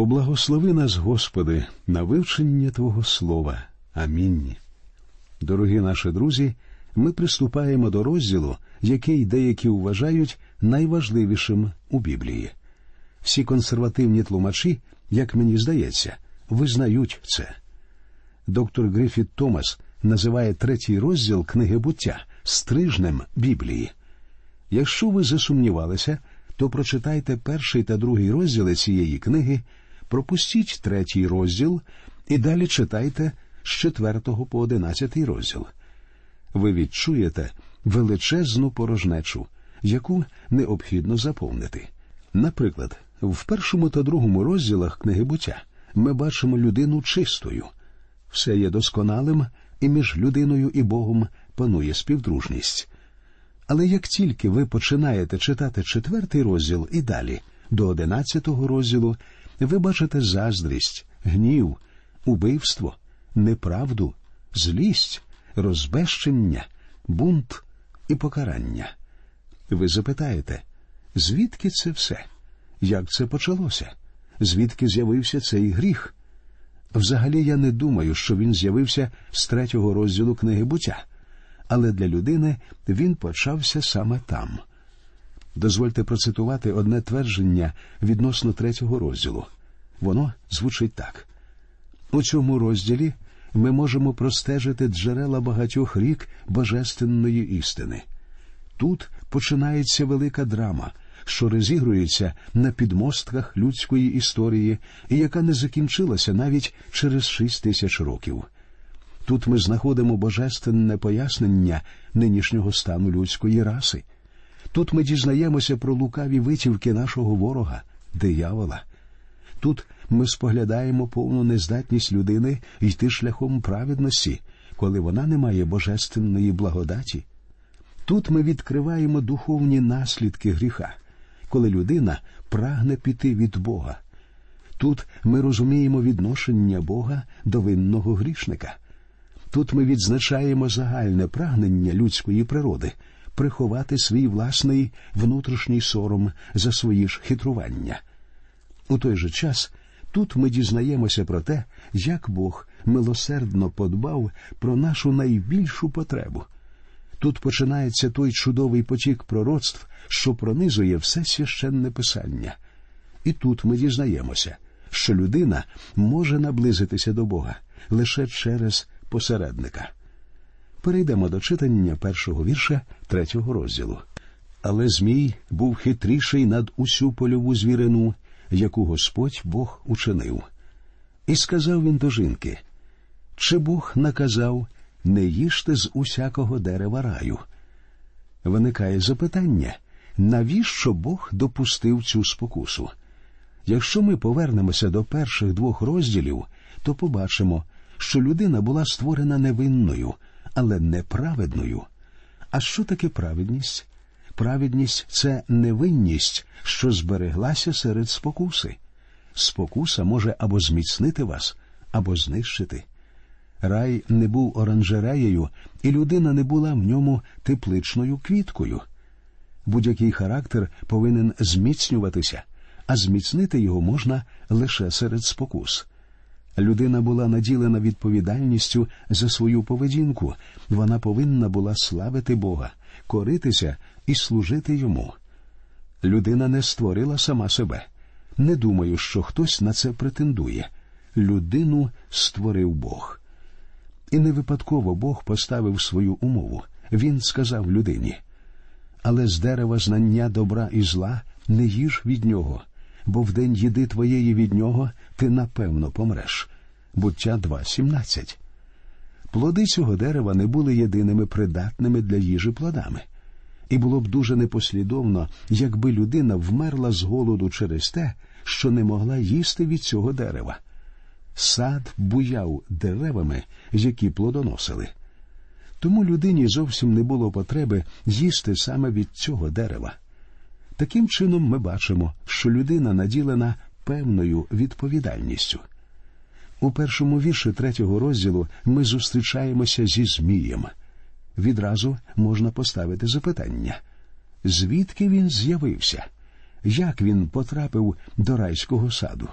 Поблагослови нас, Господи, на вивчення Твого Слова. Амінь. Дорогі наші друзі, ми приступаємо до розділу, який деякі вважають найважливішим у Біблії. Всі консервативні тлумачі, як мені здається, визнають це. Доктор Грифіт Томас називає третій розділ книги буття стрижнем Біблії. Якщо ви засумнівалися, то прочитайте перший та другий розділи цієї книги, пропустіть третій розділ і далі читайте з четвертого по одинадцятий розділ. Ви відчуєте величезну порожнечу, яку необхідно заповнити. Наприклад, в першому та другому розділах книги буття ми бачимо людину чистою. Все є досконалим, і між людиною і Богом панує співдружність. Але як тільки ви починаєте читати четвертий розділ і далі, до одинадцятого розділу, ви бачите заздрість, гнів, убивство, неправду, злість, розбещення, бунт і покарання. Ви запитаєте, звідки це все? Як це почалося? Звідки з'явився цей гріх? Взагалі я не думаю, що він з'явився з третього розділу книги буття, але для людини він почався саме там. Дозвольте процитувати одне твердження відносно третього розділу. Воно звучить так: у цьому розділі ми можемо простежити джерела багатьох рік божественної істини. Тут починається велика драма, що розігрується на підмостках людської історії і яка не закінчилася навіть через шість тисяч років. Тут ми знаходимо божественне пояснення нинішнього стану людської раси. Тут ми дізнаємося про лукаві витівки нашого ворога, диявола. Тут ми споглядаємо повну нездатність людини йти шляхом праведності, коли вона не має божественної благодаті. Тут ми відкриваємо духовні наслідки гріха, коли людина прагне піти від Бога. Тут ми розуміємо відношення Бога до винного грішника. Тут ми відзначаємо загальне прагнення людської природи приховати свій власний внутрішній сором за свої ж хитрування. У той же час тут ми дізнаємося про те, як Бог милосердно подбав про нашу найбільшу потребу. Тут починається той чудовий потік пророцтв, що пронизує все священне писання. І тут ми дізнаємося, що людина може наблизитися до Бога лише через посередника. Перейдемо до читання першого вірша третього розділу. Але Змій був хитріший над усю польову звірину, яку Господь Бог учинив. І сказав він до жінки: Чи Бог наказав не їжте з усякого дерева раю? Виникає запитання, навіщо Бог допустив цю спокусу? Якщо ми повернемося до перших двох розділів, то побачимо, що людина була створена невинною, але неправедною. А що таке праведність? Праведність це невинність, що збереглася серед спокуси. Спокуса може або зміцнити вас, або знищити. Рай не був оранжереєю, і людина не була в ньому тепличною квіткою. Будь-який характер повинен зміцнюватися, а зміцнити його можна лише серед спокус. Людина була наділена відповідальністю за свою поведінку, вона повинна була славити Бога, коритися і служити йому. Людина не створила сама себе. Не думаю, що хтось на це претендує. Людину створив Бог. І не випадково Бог поставив свою умову. Він сказав людині але з дерева знання добра і зла не їж від нього, бо в день їди твоєї від нього ти напевно помреш. Буття 2.17 Плоди цього дерева не були єдиними придатними для їжі плодами, і було б дуже непослідовно, якби людина вмерла з голоду через те, що не могла їсти від цього дерева. Сад буяв деревами, які плодоносили. Тому людині зовсім не було потреби їсти саме від цього дерева. Таким чином ми бачимо, що людина наділена певною відповідальністю. У першому вірші третього розділу ми зустрічаємося зі Змієм. Відразу можна поставити запитання звідки він з'явився, як він потрапив до райського саду.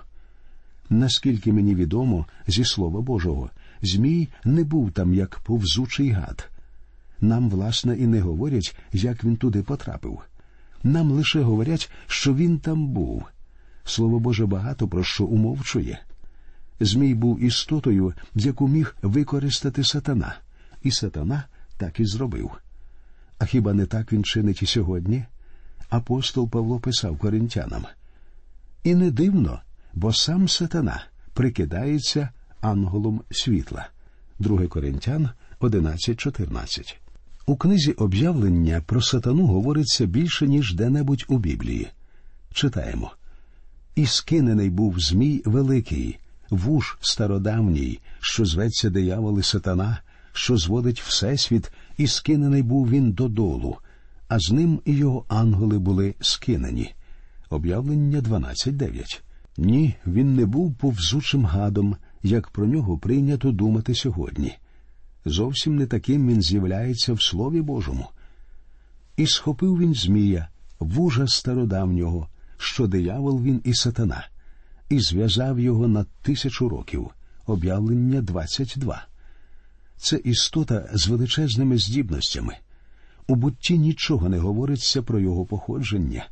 Наскільки мені відомо зі Слова Божого, Змій не був там як повзучий гад. Нам, власне, і не говорять, як він туди потрапив. Нам лише говорять, що він там був. Слово Боже багато про що умовчує. Змій був істотою, яку міг використати сатана, і сатана так і зробив. А хіба не так він чинить і сьогодні? Апостол Павло писав коринтянам. І не дивно, бо сам сатана прикидається ангелом світла. 2 Коринтян 11.14 У книзі об'явлення про сатану говориться більше, ніж де-небудь у Біблії. Читаємо І скинений був Змій Великий, вуж стародавній, що зветься диявол і сатана, що зводить Всесвіт, і скинений був він додолу, а з ним і його ангели були скинені. Об'явлення 12.9 Ні, він не був повзучим гадом, як про нього прийнято думати сьогодні. Зовсім не таким він з'являється в Слові Божому. І схопив він Змія, вужа стародавнього, що диявол він і сатана, і зв'язав його на тисячу років. Об'явлення 22. Це істота з величезними здібностями. У бутті нічого не говориться про його походження.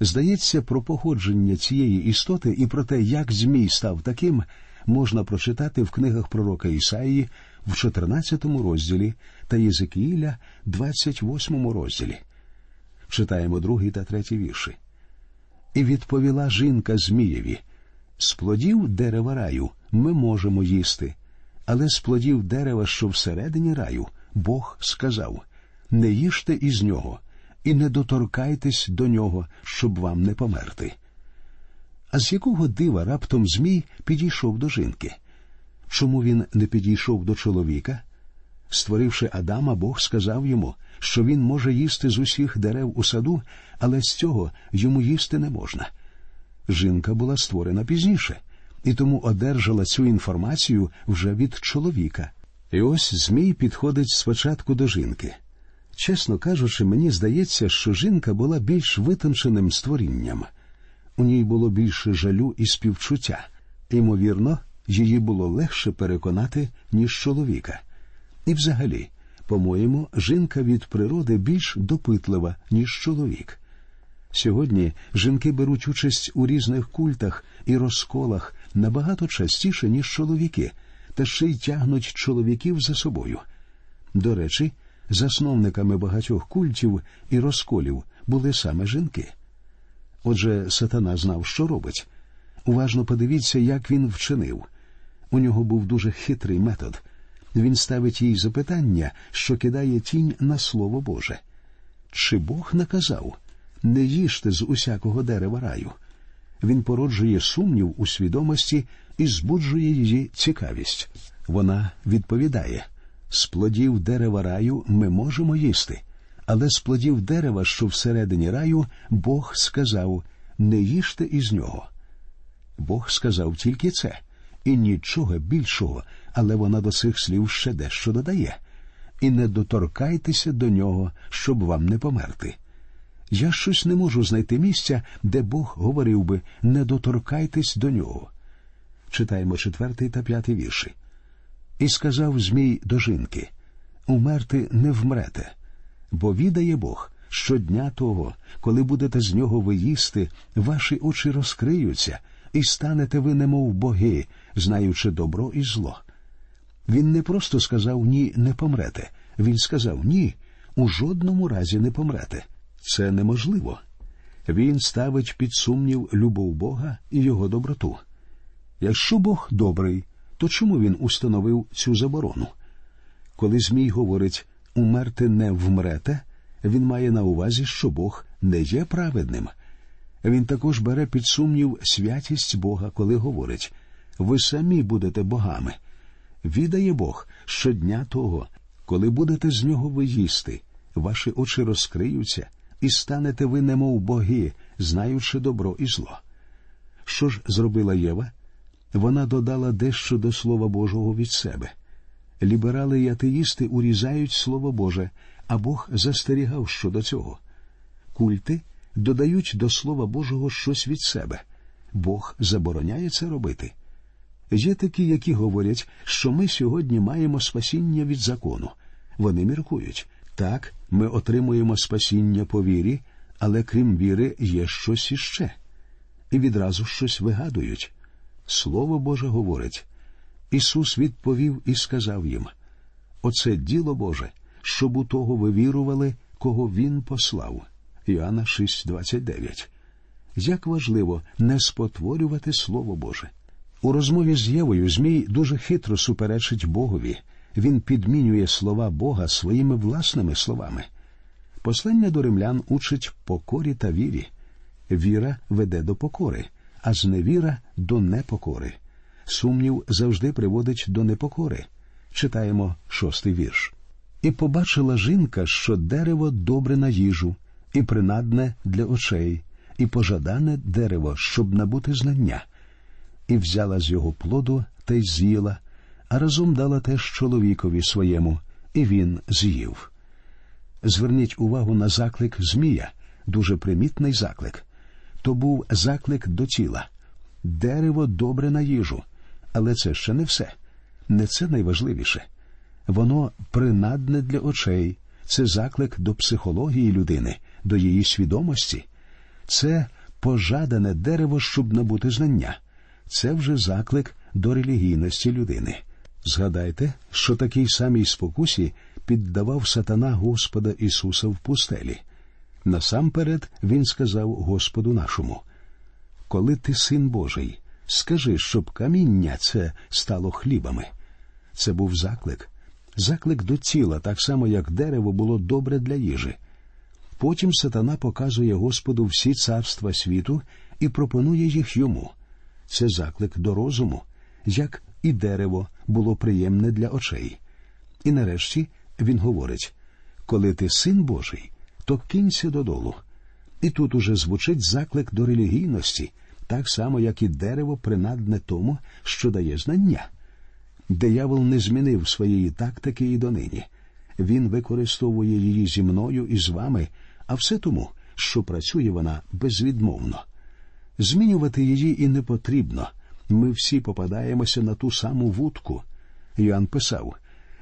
Здається, про походження цієї істоти і про те, як Змій став таким, можна прочитати в книгах пророка Ісаїї в 14 розділі та Єзекіїля, 28 розділі. Читаємо другий та третій вірші. І відповіла жінка Змієві з плодів дерева раю ми можемо їсти, але з плодів дерева, що всередині раю, Бог сказав не їжте із нього, і не доторкайтесь до нього, щоб вам не померти. А з якого дива раптом Змій підійшов до жінки? Чому він не підійшов до чоловіка? Створивши Адама, Бог сказав йому, що він може їсти з усіх дерев у саду, але з цього йому їсти не можна. Жінка була створена пізніше, і тому одержала цю інформацію вже від чоловіка. І ось Змій підходить спочатку до жінки. Чесно кажучи, мені здається, що жінка була більш витонченим створінням. У ній було більше жалю і співчуття. Ймовірно, її було легше переконати, ніж чоловіка. І взагалі, по-моєму, жінка від природи більш допитлива, ніж чоловік. Сьогодні жінки беруть участь у різних культах і розколах набагато частіше, ніж чоловіки, та ще й тягнуть чоловіків за собою. До речі, засновниками багатьох культів і розколів були саме жінки. Отже, сатана знав, що робить. Уважно подивіться, як він вчинив. У нього був дуже хитрий метод. Він ставить їй запитання, що кидає тінь на слово Боже. Чи Бог наказав не їжте з усякого дерева раю? Він породжує сумнів у свідомості і збуджує її цікавість. Вона відповідає з плодів дерева раю ми можемо їсти, але з плодів дерева, що всередині раю, Бог сказав не їжте із нього. Бог сказав тільки це, і нічого більшого, але вона до цих слів ще дещо додає. І не доторкайтеся до нього, щоб вам не померти. Я щось не можу знайти місця, де Бог говорив би не доторкайтесь до нього. Читаємо четвертий та п'ятий вірші. І сказав Змій до жінки Умерти не вмрете, бо відає Бог, що дня того, коли будете з нього виїсти, ваші очі розкриються, і станете ви, немов боги, знаючи добро і зло. Він не просто сказав ні, не помрете. Він сказав ні, у жодному разі не помрете. Це неможливо. Він ставить під сумнів любов Бога і його доброту. Якщо Бог добрий, то чому він установив цю заборону? Коли Змій говорить умерти не вмрете, він має на увазі, що Бог не є праведним. Він також бере під сумнів святість Бога, коли говорить ви самі будете богами. Відає Бог щодня того, коли будете з нього виїсти, ваші очі розкриються, і станете ви, немов боги, знаючи добро і зло. Що ж зробила Єва? Вона додала дещо до Слова Божого від себе. Ліберали і атеїсти урізають Слово Боже, а Бог застерігав щодо цього. Культи додають до Слова Божого щось від себе. Бог забороняє це робити. Є такі, які говорять, що ми сьогодні маємо спасіння від закону. Вони міркують так, ми отримуємо спасіння по вірі, але крім віри є щось іще. І відразу щось вигадують. Слово Боже говорить. Ісус відповів і сказав їм Оце діло Боже, щоб у того ви вірували, кого Він послав. Іоанна 6,29. Як важливо не спотворювати Слово Боже. У розмові з Євою Змій дуже хитро суперечить Богові. Він підмінює слова Бога своїми власними словами. Послання до римлян учить покорі та вірі. Віра веде до покори, а зневіра до непокори. Сумнів завжди приводить до непокори. Читаємо шостий вірш. І побачила жінка, що дерево добре на їжу, і принадне для очей, і пожадане дерево, щоб набути знання, і взяла з його плоду та й з'їла, а разом дала теж чоловікові своєму, і він з'їв. Зверніть увагу на заклик Змія, дуже примітний заклик. То був заклик до тіла. Дерево добре на їжу, але це ще не все. Не це найважливіше. Воно принадне для очей, це заклик до психології людини, до її свідомості. Це пожадане дерево, щоб набути знання. Це вже заклик до релігійності людини. Згадайте, що такій самій спокусі піддавав сатана Господа Ісуса в пустелі. Насамперед Він сказав Господу нашому Коли ти син Божий, скажи, щоб каміння це стало хлібами. Це був заклик, заклик до тіла, так само, як дерево було добре для їжі. Потім сатана показує Господу всі царства світу і пропонує їх йому. Це заклик до розуму, як і дерево було приємне для очей. І нарешті він говорить коли ти син Божий, то кинься додолу. І тут уже звучить заклик до релігійності, так само, як і дерево принадне тому, що дає знання. Диявол не змінив своєї тактики і донині. Він використовує її зі мною і з вами, а все тому, що працює вона безвідмовно. Змінювати її і не потрібно. Ми всі попадаємося на ту саму вудку. Йоанн писав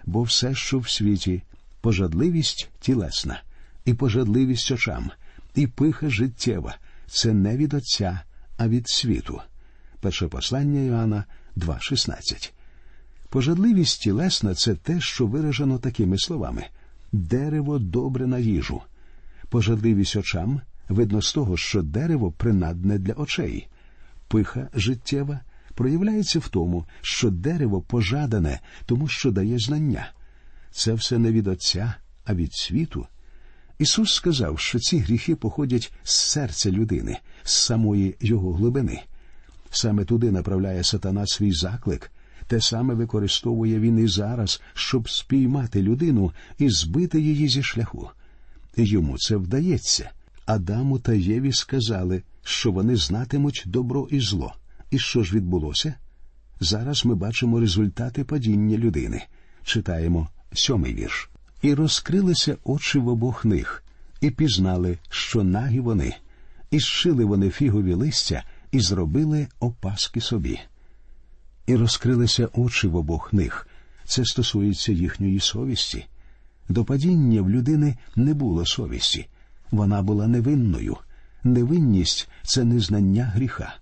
бо все, що в світі, пожадливість тілесна, і пожадливість очам, і пиха життєва це не від Отця, а від світу. Перше послання Йоанна 2,16 Пожадливість тілесна це те, що виражено такими словами дерево добре на їжу. Пожадливість очам видно з того, що дерево принадне для очей, пиха життєва проявляється в тому, що дерево пожадане, тому що дає знання. Це все не від Отця, а від світу. Ісус сказав, що ці гріхи походять з серця людини, з самої його глибини. Саме туди направляє сатана свій заклик, те саме використовує він і зараз, щоб спіймати людину і збити її зі шляху. Йому це вдається. Адаму та Єві сказали, що вони знатимуть добро і зло. І що ж відбулося? Зараз ми бачимо результати падіння людини. Читаємо сьомий вірш. І розкрилися очі в обох них, і пізнали, що нагі вони, і зшили вони фігові листя, і зробили опаски собі. І розкрилися очі в обох них. Це стосується їхньої совісті. До падіння в людини не було совісті. Вона була невинною. Невинність це незнання гріха.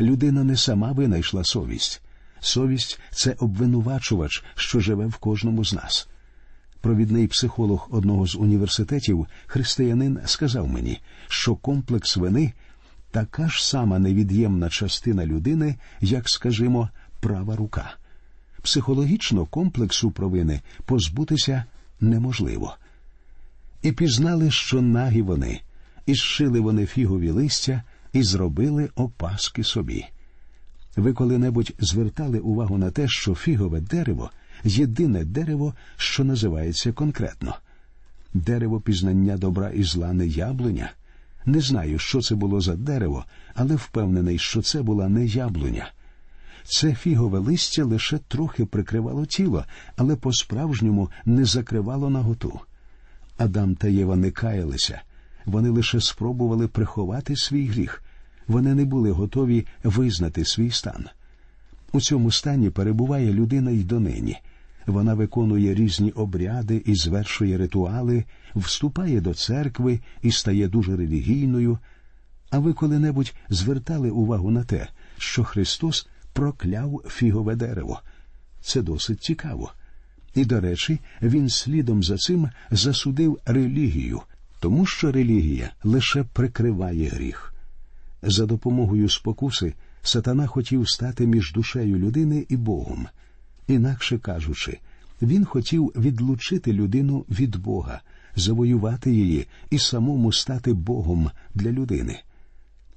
Людина не сама винайшла совість. Совість це обвинувачувач, що живе в кожному з нас. Провідний психолог одного з університетів, християнин, сказав мені, що комплекс вини така ж сама невід'ємна частина людини, як, скажімо, права рука. Психологічно комплексу провини позбутися неможливо. І пізнали, що нагі вони, і зшили вони фігові листя і зробили опаски собі. Ви коли-небудь звертали увагу на те, що фігове дерево єдине дерево, що називається конкретно дерево пізнання добра і зла не яблуня. Не знаю, що це було за дерево, але впевнений, що це була не яблуня. Це фігове листя лише трохи прикривало тіло, але по-справжньому не закривало наготу. Адам та Єва не каялися, вони лише спробували приховати свій гріх. вони не були готові визнати свій стан. У цьому стані перебуває людина й донині. Вона виконує різні обряди і звершує ритуали, вступає до церкви і стає дуже релігійною. А ви коли-небудь звертали увагу на те, що Христос прокляв фігове дерево? Це досить цікаво. І, до речі, він слідом за цим засудив релігію, тому що релігія лише прикриває гріх. За допомогою спокуси сатана хотів стати між душею людини і Богом. Інакше кажучи, він хотів відлучити людину від Бога, завоювати її і самому стати Богом для людини.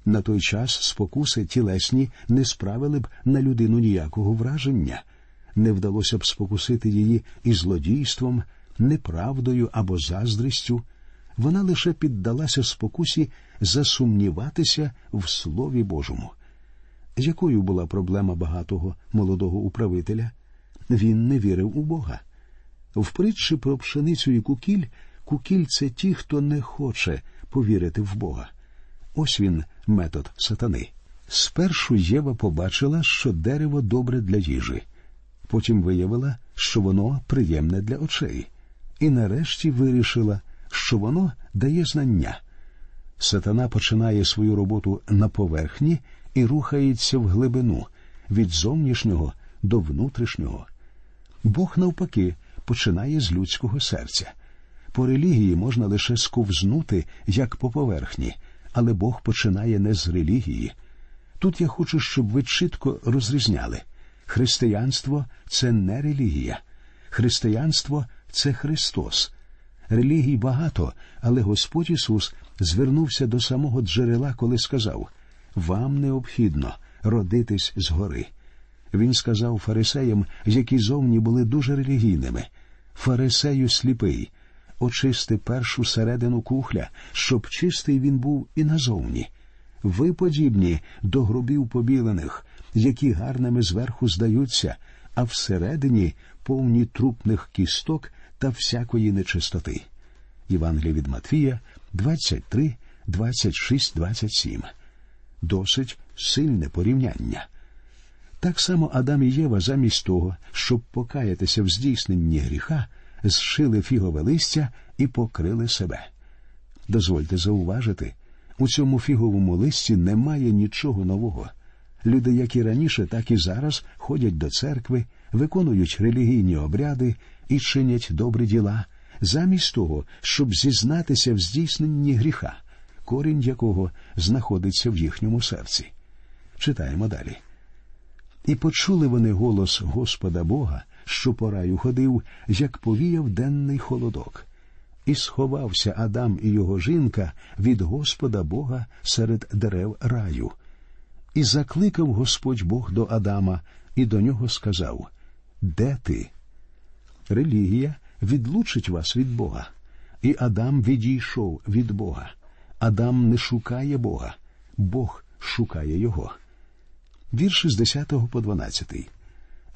На той час спокуси тілесні не справили б на людину ніякого враження, не вдалося б спокусити її і злодійством, неправдою або заздрістю. Вона лише піддалася спокусі засумніватися в Слові Божому. Якою була проблема багатого молодого управителя? Він не вірив у Бога. В притчі про пшеницю і кукіль кукіль це ті, хто не хоче повірити в Бога. Ось він, метод сатани. Спершу Єва побачила, що дерево добре для їжі, потім виявила, що воно приємне для очей, і нарешті вирішила, що воно дає знання. Сатана починає свою роботу на поверхні і рухається в глибину від зовнішнього до внутрішнього. Бог, навпаки, починає з людського серця. По релігії можна лише сковзнути, як по поверхні, але Бог починає не з релігії. Тут я хочу, щоб ви чітко розрізняли християнство це не релігія, християнство це Христос. Релігій багато, але Господь Ісус звернувся до самого джерела, коли сказав Вам необхідно родитись згори. Він сказав фарисеям, які зовні були дуже релігійними Фарисею сліпий, очисти першу середину кухля, щоб чистий він був і назовні. Ви подібні до грубів побілених, які гарними зверху здаються, а всередині повні трупних кісток та всякої нечистоти. Євангелія від Матвія 23, 26, 27. Досить сильне порівняння. Так само Адам і Єва, замість того, щоб покаятися в здійсненні гріха, зшили фігове листя і покрили себе. Дозвольте зауважити, у цьому фіговому листі немає нічого нового. Люди, як і раніше, так і зараз ходять до церкви, виконують релігійні обряди і чинять добрі діла, замість того, щоб зізнатися в здійсненні гріха, корінь якого знаходиться в їхньому серці. Читаємо далі. І почули вони голос Господа Бога, що по раю ходив, як повіяв денний холодок. І сховався Адам і його жінка від Господа Бога серед дерев раю. І закликав Господь Бог до Адама і до нього сказав Де ти? Релігія відлучить вас від Бога. І Адам відійшов від Бога. Адам не шукає Бога, Бог шукає його. Вірші з 10 по 12.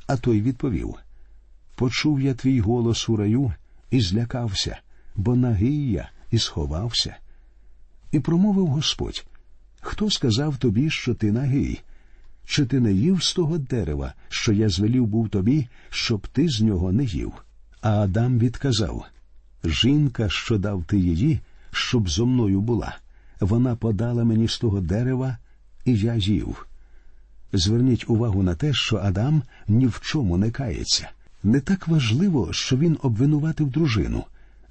А той відповів Почув я твій голос у раю і злякався, бо нагий я і сховався. І промовив Господь Хто сказав тобі, що ти нагий? Чи ти не їв з того дерева, що я звелів був тобі, щоб ти з нього не їв? А Адам відказав Жінка, що дав ти її, щоб зо мною була, вона подала мені з того дерева, і я їв. Зверніть увагу на те, що Адам ні в чому не кається. Не так важливо, що він обвинуватив дружину,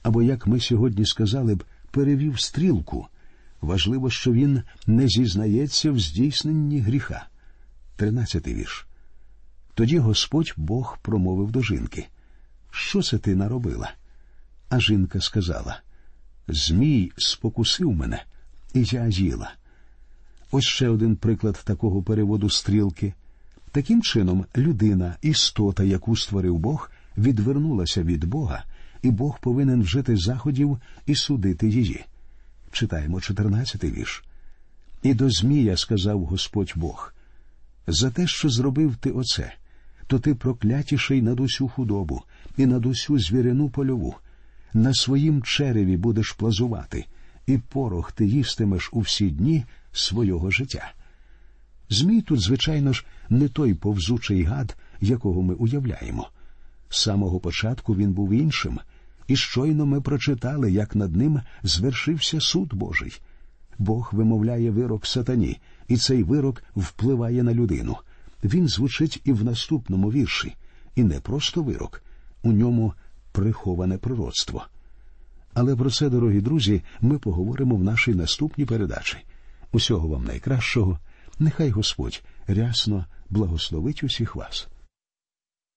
або, як ми сьогодні сказали б, перевів стрілку. Важливо, що він не зізнається в здійсненні гріха. Тринадцятий вірш. Тоді Господь Бог промовив до жінки Що це ти наробила? А жінка сказала Змій спокусив мене, і я їла. Ось ще один приклад такого переводу стрілки. Таким чином, людина, істота, яку створив Бог, відвернулася від Бога, і Бог повинен вжити заходів і судити її. Читаємо 14-й вірш. І до Змія сказав Господь Бог за те, що зробив ти оце, то ти проклятіший над усю худобу і над усю звірину польову. На своїм череві будеш плазувати, і порох ти їстимеш у всі дні свого життя. Змій тут, звичайно ж, не той повзучий гад, якого ми уявляємо. З самого початку він був іншим, і щойно ми прочитали, як над ним звершився суд Божий. Бог вимовляє вирок сатані, і цей вирок впливає на людину. Він звучить і в наступному вірші, і не просто вирок, у ньому приховане пророцтво. Але про це, дорогі друзі, ми поговоримо в нашій наступній передачі. Усього вам найкращого. Нехай Господь рясно благословить усіх вас.